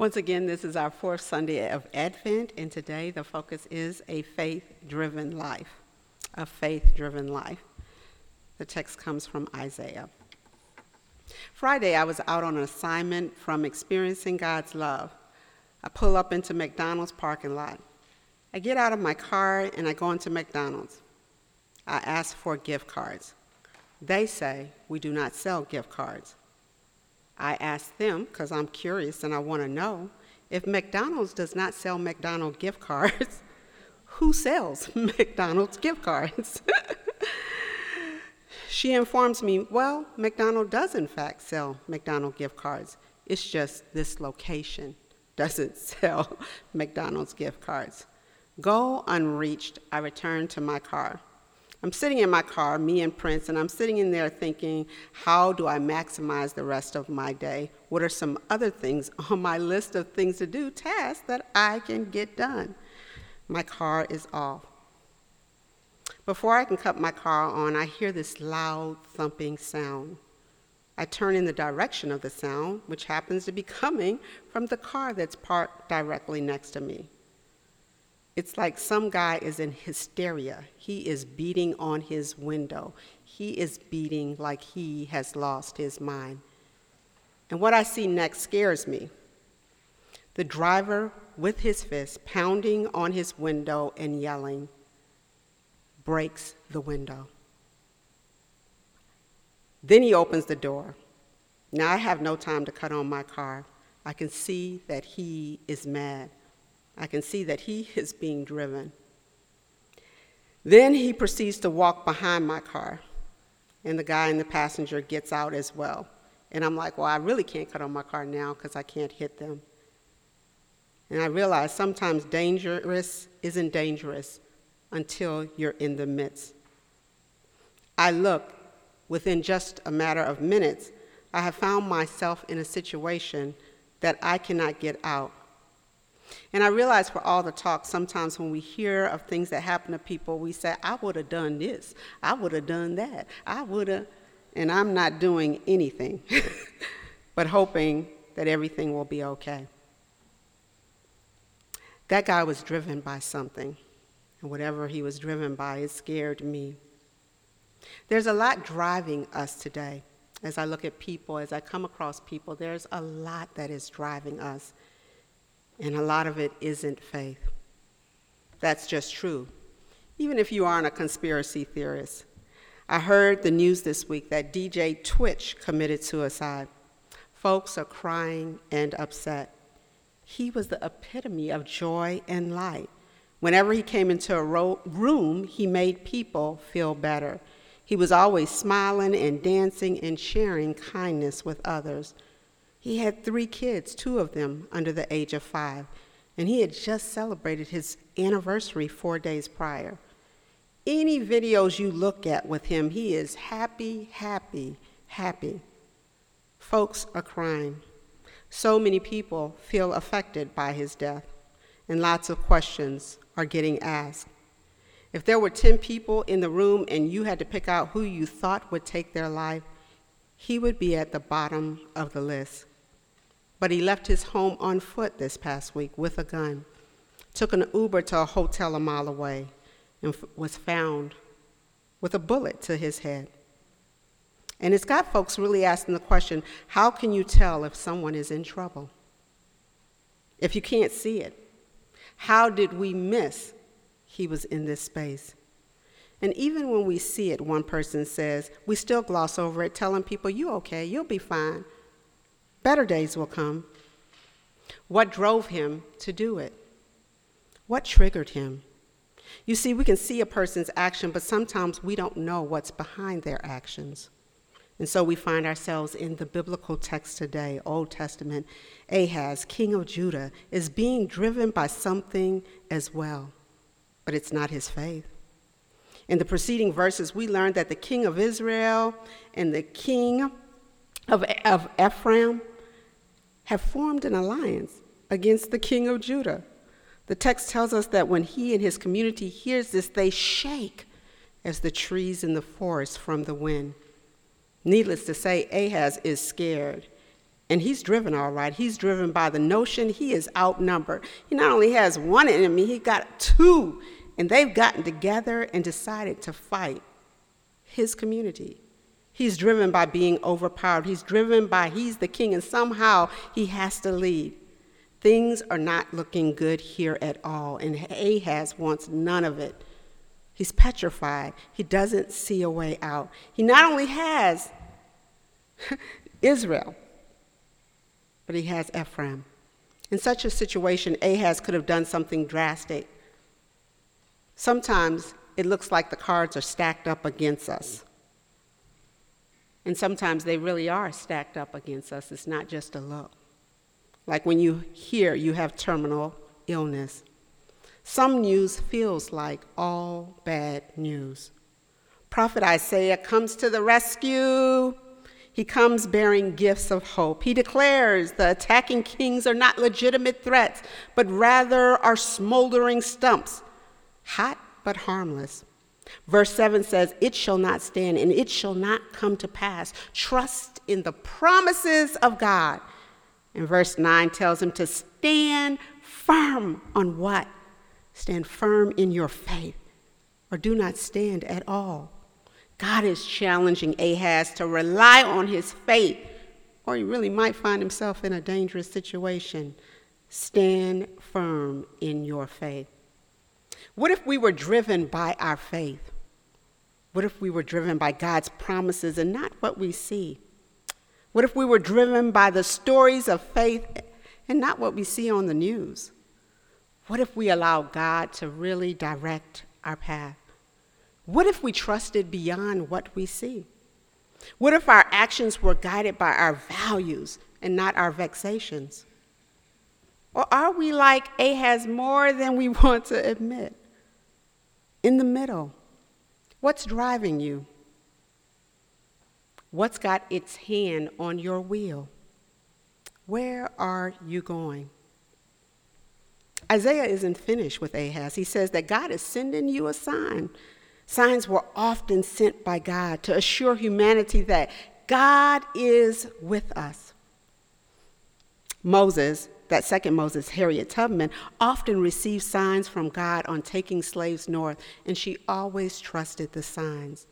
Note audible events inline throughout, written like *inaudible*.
Once again, this is our fourth Sunday of Advent, and today the focus is a faith driven life. A faith driven life. The text comes from Isaiah. Friday, I was out on an assignment from experiencing God's love. I pull up into McDonald's parking lot. I get out of my car and I go into McDonald's. I ask for gift cards. They say we do not sell gift cards. I ask them, because I'm curious and I want to know, if McDonald's does not sell *laughs* *laughs* McDonald's gift cards, who sells McDonald's gift cards? she informs me, well, McDonald does in fact sell McDonald's gift cards. It's just this location *laughs* doesn't sell McDonald's gift cards. Goal unreached, I return to my car. I'm sitting in my car, me and Prince, and I'm sitting in there thinking, how do I maximize the rest of my day? What are some other things *laughs* on my list of things to do, tasks that I can get done? My car is off. Before I can cut my car on, I hear this loud thumping sound. I turn in the direction of the sound, which happens to be *laughs* coming from the car that's parked directly next to me. It's like some guy is in hysteria. He is beating on his window. He is beating like he has lost his mind. And what I see next scares me. The driver, with his fist pounding on his window and yelling, breaks the window. Then he opens the door. Now I have no time to cut on my car. I can see that he is mad. I can see that he *laughs* is being driven. Then he proceeds to walk behind my car, and the guy in the passenger gets out as well. And I'm like, well, I really can't cut on my car now because I can't hit them. And I realize sometimes dangerous isn't dangerous until you're in the midst. I look, within just a matter of minutes, I have found myself in a situation that I cannot get out and I realize for all the talk, sometimes when we hear of things that happen to people, we say, I would have done this, I would have done that, I would have, and I'm not doing anything, *laughs* but hoping that everything will be okay. That guy was driven by something, and whatever he was driven by, it scared me. There's a lot driving us today. As I look at people, as I come across people, there's a lot that is driving us and a lot of it isn't faith. That's just true, even if you aren't a conspiracy theorist. I heard the news this week that DJ Twitch committed suicide. Folks are crying and upset. He was the epitome of joy and light. Whenever he came into a ro- room, he made people feel better. He was always smiling and dancing and sharing kindness with others. He had three kids, two of them under the age of five, and he had just celebrated his anniversary four days prior. Any videos you look at with him, he is happy, happy, happy. Folks are crying. So many people feel affected by his death, and lots of questions are getting asked. If there were 10 people in the room and you had to pick out who you thought would take their life, he would be at the bottom of the list. But he left his home on foot this past week with a gun, took an Uber to a hotel a mile away, and f- was found with a bullet to his head. And it's got folks really asking the question how can you tell if someone is in trouble? If you can't see it, how did we miss he was in this space? And even when we see it, one person says, we still gloss over it, telling people, you okay, you'll be fine. Better days will come. What drove him to do it? What triggered him? You see, we can see a person's action, but sometimes we don't know what's behind their actions. And so we find ourselves in the biblical text today, Old Testament. Ahaz, king of Judah, is being driven by something as well, but it's not his faith. In the preceding verses, we learned that the king of Israel and the king of, of Ephraim have formed an alliance against the king of Judah. The text tells us that when he and his community hears this, they shake as the trees in the forest from the wind. Needless to say, Ahaz is scared. And he's driven all right. He's driven by the notion he is outnumbered. He not only has one enemy, he got two. And they've gotten together and decided to fight his community. He's driven by being overpowered. He's driven by he's the king, and somehow he has to lead. Things are not looking good here at all, and Ahaz wants none of it. He's petrified. He doesn't see a way out. He not only has *laughs* Israel, but he has Ephraim. In such a situation, Ahaz could have done something drastic. Sometimes it looks like the cards are stacked up against us. And sometimes they really are stacked up against us. It's not just a look. Like when you hear you have terminal illness. Some news feels like all bad news. Prophet Isaiah comes to the rescue. He comes bearing gifts of hope. He declares the attacking kings are not legitimate threats, but rather are smoldering stumps, hot but harmless. Verse 7 says, It shall not stand and it shall not come to pass. Trust in the promises of God. And verse 9 tells him to stand firm on what? Stand firm in your faith, or do not stand at all. God is challenging Ahaz to rely on his faith, or he really might find himself in a dangerous situation. Stand firm in your faith. What if we were driven by our faith? What if we were driven by God's promises and not what we see? What if we were driven by the stories of faith and not what we see on the news? What if we allow God to really direct our path? What if we trusted beyond what we see? What if our actions were guided by our values and not our vexations? Or are we like Ahaz more than we *laughs* want to admit? In the middle, what's driving you? What's got its hand on your wheel? Where are you going? Isaiah isn't finished with Ahaz. He says that God is sending you a sign. Signs were often sent by God to assure humanity that God is with us. Moses, that second Moses, Harriet Tubman, often received signs from God on taking slaves north, and she always trusted the signs.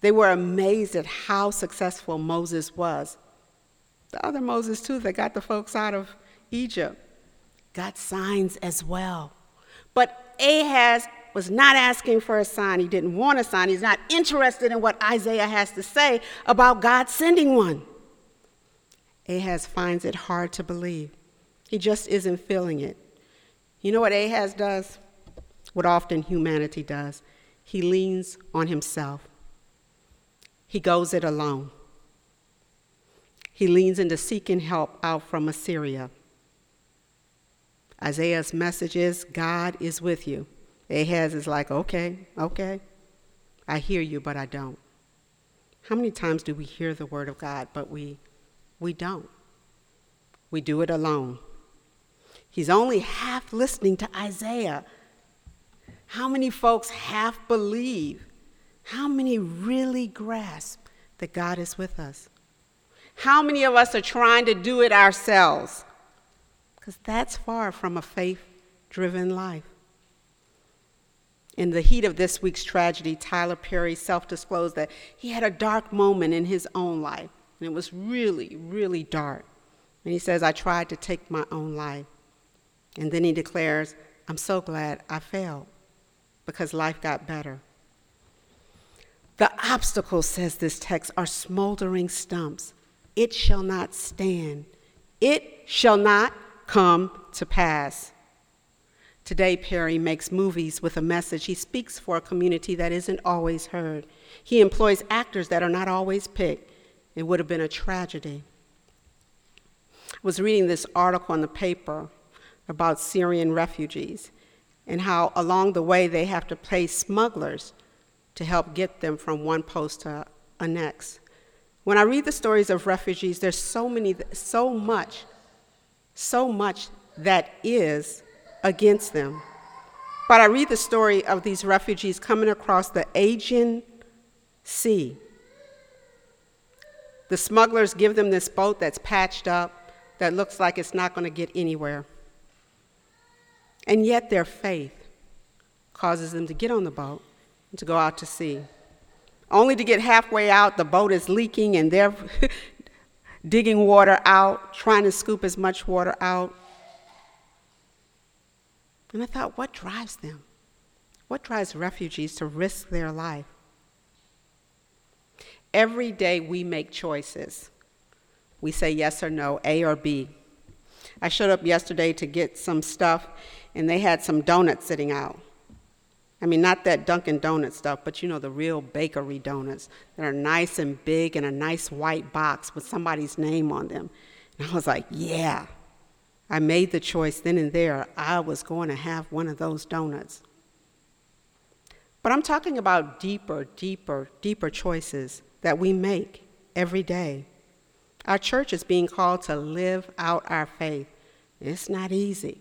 They were amazed at how successful Moses was. The other Moses, too, that got the folks out of Egypt, got signs as well. But Ahaz was not asking for a sign. He didn't want a sign. He's not interested in what Isaiah has to say about God sending one. Ahaz finds it hard to believe. He just isn't feeling it. You know what Ahaz does? What often humanity does? He leans on himself. He goes it alone. He leans into seeking help out from Assyria. Isaiah's message is God is with you. Ahaz is like, okay, okay, I hear you, but I don't. How many times do we hear the word of God, but we, we don't? We do it alone. He's only half listening to Isaiah. How many folks half believe how many really grasp that God is with us? How many of us are trying to do it ourselves? Because that's far from a faith driven life. In the heat of this week's tragedy, Tyler Perry self disclosed that he had a dark moment in his own life, and it was really, really dark. And he says, I tried to take my own life. And then he declares, I'm so glad I failed because life got better. The obstacles, says this text, are smoldering stumps. It shall not stand. It shall not come to pass. Today, Perry makes movies with a message. He speaks for a community that isn't always heard. He employs actors that are not always picked. It would have been a tragedy. I was reading this article in the paper about Syrian refugees and how along the way they have to play smugglers to help get them from one post to a next. When I read the stories of refugees, there's so many, so much, so much that is against them. But I read the story of these refugees coming across the Aegean Sea. The smugglers give them this boat that's patched up, that looks like it's not going to get anywhere. And yet their faith causes them to get on the boat and to go out to sea. Only to get halfway out, the boat is leaking and they're *laughs* digging water out, trying to scoop as much water out. And I thought, what drives them? What drives refugees to risk their life? Every day we make choices. We say yes or no, A or B. I showed up yesterday to get some stuff, and they had some donuts sitting out. I mean, not that Dunkin' Donuts stuff, but you know, the real bakery donuts that are nice and big in a nice white box with somebody's name on them. And I was like, yeah. I made the choice then and there. I was going to have one of those donuts. But I'm talking about deeper, deeper, deeper choices that we make every day. Our church is being called to live out our faith. It's not easy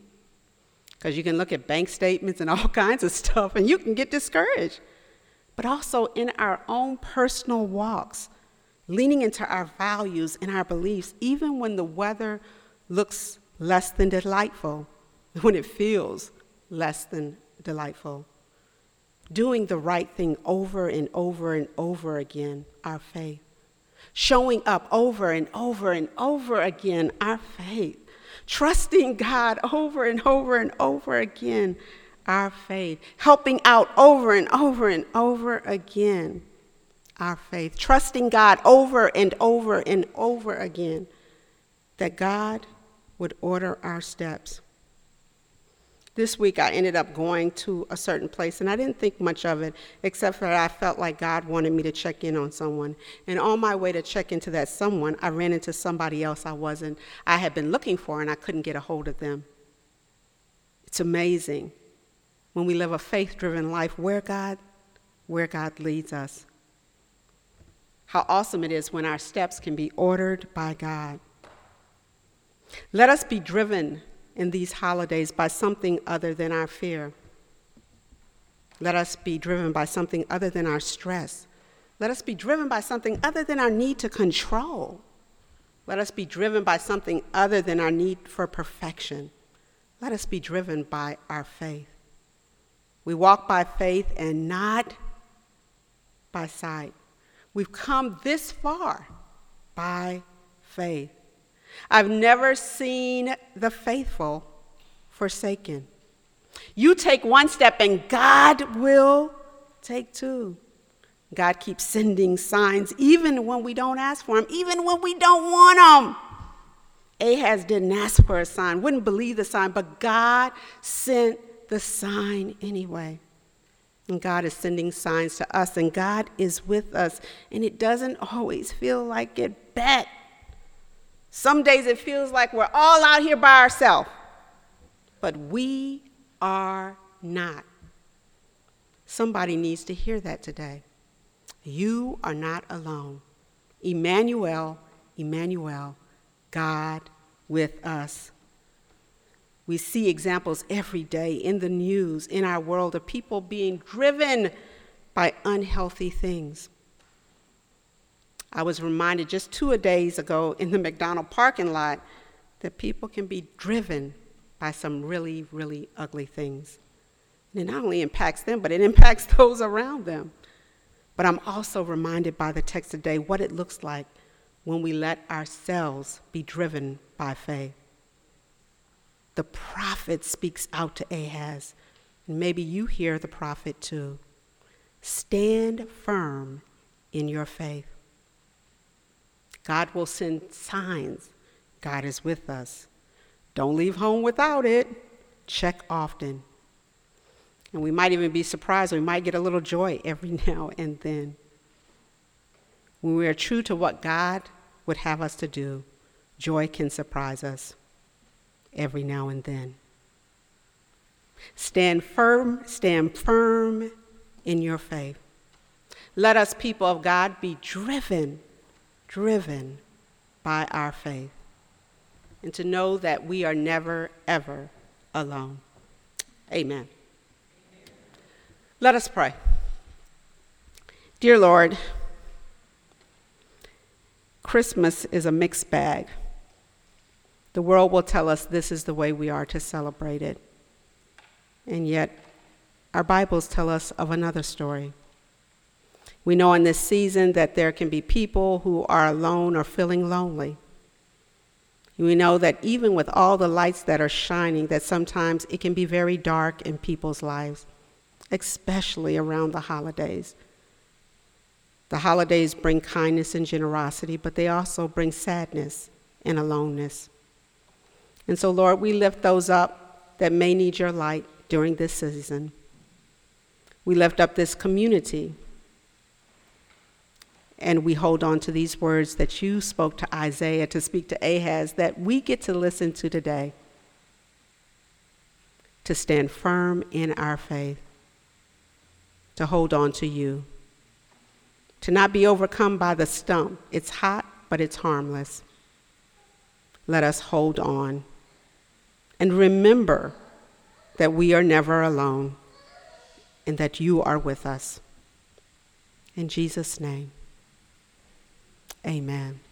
because you can look at bank statements and *laughs* all kinds of stuff and you can get discouraged. But also in our own personal walks, leaning into our values and our beliefs, even when the weather looks less than delightful, *laughs* when it feels less than delightful. Doing the right thing over and over and over again, our faith. Showing up over and over and over again, our faith trusting God over and over and over again, our faith, helping out over and over and over again, our faith, trusting God over and over and over again, that God would order our steps this week I ended up going to a certain place, and I didn't think much of it, except that I felt like God wanted me to check in on someone. And on my way to check into that someone, I ran into somebody else I wasn't, I had been looking for, and I couldn't get a hold of them. It's amazing when we live a faith driven life where God, where God leads us. How awesome it is when our steps can be ordered by God. Let us be driven in these holidays by something other than our fear. Let us be driven by something other than our stress. Let us be driven by something other than our need to control. Let us be driven by something other than our need for perfection. Let us be driven by our faith. We walk by faith and not by sight. We've come this far by faith. I've never seen the faithful forsaken. You take one step and God will take two. God keeps sending signs even when we don't ask for them, even when we don't want them. Ahaz didn't ask for a sign, wouldn't believe the sign, but God sent the sign anyway. And God is sending signs to us, and God is with us. And it doesn't always feel like it bet. Some days it feels like we're all out here by ourselves, but we are not. Somebody needs to hear that today. You are not alone. Emmanuel, Emmanuel, God with us. We see examples every day in the news, in our world, of people being driven by unhealthy things. I was reminded just two days ago in the McDonald parking lot that people can be driven by some really, really ugly things. And it not only impacts them, but it impacts *laughs* those around them. But I'm also reminded by the text today what it looks like when we let ourselves be driven by faith. The prophet speaks out to Ahaz, and maybe you hear the prophet too. Stand firm in your faith. God will send signs. God is with us. Don't leave home without it. Check often. And we might even be surprised. We might get a little joy every *laughs* now and then. When we are true to what God would have us to do, joy can surprise us every now and then. Stand firm, stand firm in your faith. Let us, people of God, be driven driven by our faith, and to know that we are never, ever alone. Amen. Let us pray. Dear Lord, Christmas is a mixed bag. The world will tell us this is the way we are to celebrate it. And yet, our Bibles tell us of another story. We know in this season that there can be people who are alone or feeling lonely. We know that even with all the lights that are shining, that sometimes it can be very dark in people's lives, especially around the holidays. The holidays bring kindness and generosity, but they also bring sadness and aloneness. And so, Lord, we lift those up that may need your light during this season. We lift up this community and we hold on to these words that you spoke to Isaiah to speak to Ahaz that we get to listen to today to stand firm in our faith, to hold on to you, to not be overcome by the stump. It's hot, but it's harmless. Let us hold on and remember that we are never alone and that you are with us. In Jesus' name, amen.